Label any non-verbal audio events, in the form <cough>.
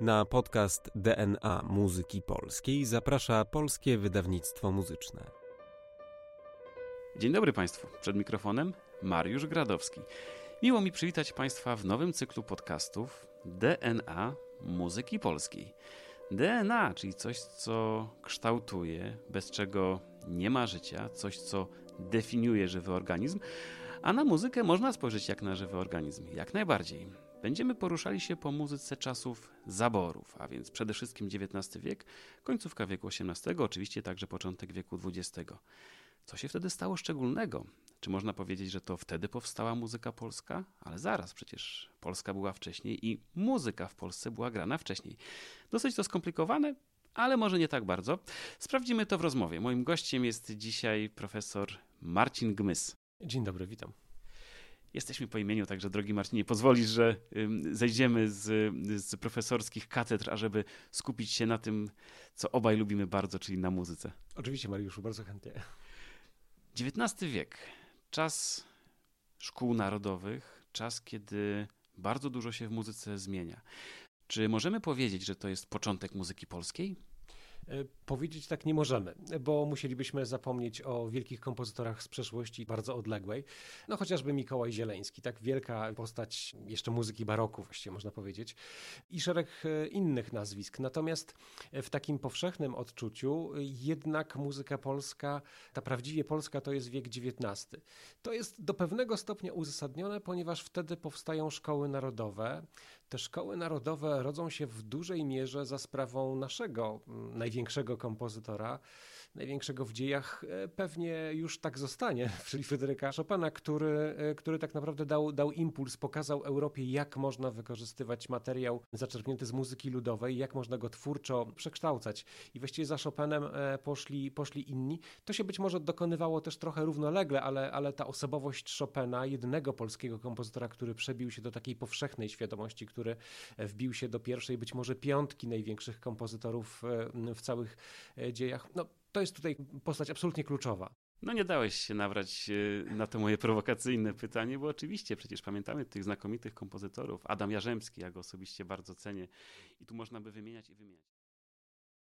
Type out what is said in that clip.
Na podcast DNA Muzyki Polskiej zaprasza Polskie Wydawnictwo Muzyczne. Dzień dobry Państwu. Przed mikrofonem Mariusz Gradowski. Miło mi przywitać Państwa w nowym cyklu podcastów DNA Muzyki Polskiej. DNA, czyli coś, co kształtuje, bez czego nie ma życia, coś, co definiuje żywy organizm, a na muzykę można spojrzeć jak na żywy organizm, jak najbardziej. Będziemy poruszali się po muzyce czasów zaborów, a więc przede wszystkim XIX wiek, końcówka wieku XVIII, oczywiście także początek wieku XX. Co się wtedy stało szczególnego? Czy można powiedzieć, że to wtedy powstała muzyka polska? Ale zaraz, przecież Polska była wcześniej i muzyka w Polsce była grana wcześniej. Dosyć to skomplikowane, ale może nie tak bardzo. Sprawdzimy to w rozmowie. Moim gościem jest dzisiaj profesor Marcin Gmys. Dzień dobry, witam. Jesteśmy po imieniu, także drogi Marcinie, pozwolisz, że zejdziemy z, z profesorskich katedr, ażeby skupić się na tym, co obaj lubimy bardzo, czyli na muzyce. Oczywiście, Mariuszu, bardzo chętnie. XIX wiek, czas szkół narodowych, czas, kiedy bardzo dużo się w muzyce zmienia. Czy możemy powiedzieć, że to jest początek muzyki polskiej? E, powiedzieć tak nie możemy, bo musielibyśmy zapomnieć o wielkich kompozytorach z przeszłości bardzo odległej. No chociażby Mikołaj Zieleński, tak wielka postać jeszcze muzyki baroku właściwie można powiedzieć i szereg e, innych nazwisk. Natomiast w takim powszechnym odczuciu jednak muzyka polska, ta prawdziwie polska to jest wiek XIX. To jest do pewnego stopnia uzasadnione, ponieważ wtedy powstają szkoły narodowe. Te szkoły narodowe rodzą się w dużej mierze za sprawą naszego największego największego kompozytora, największego w dziejach, e, pewnie już tak zostanie, <laughs> czyli Fryderyka Chopina, który, e, który tak naprawdę dał, dał impuls, pokazał Europie, jak można wykorzystywać materiał zaczerpnięty z muzyki ludowej, jak można go twórczo przekształcać. I właściwie za Chopinem e, poszli, poszli inni. To się być może dokonywało też trochę równolegle, ale, ale ta osobowość Chopina, jednego polskiego kompozytora, który przebił się do takiej powszechnej świadomości, który wbił się do pierwszej, być może piątki największych kompozytorów w całych e, dziejach. No, to jest tutaj postać absolutnie kluczowa. No nie dałeś się nabrać e, na to moje prowokacyjne pytanie, bo oczywiście przecież pamiętamy tych znakomitych kompozytorów. Adam Jarzemski, ja go osobiście bardzo cenię i tu można by wymieniać i wymieniać.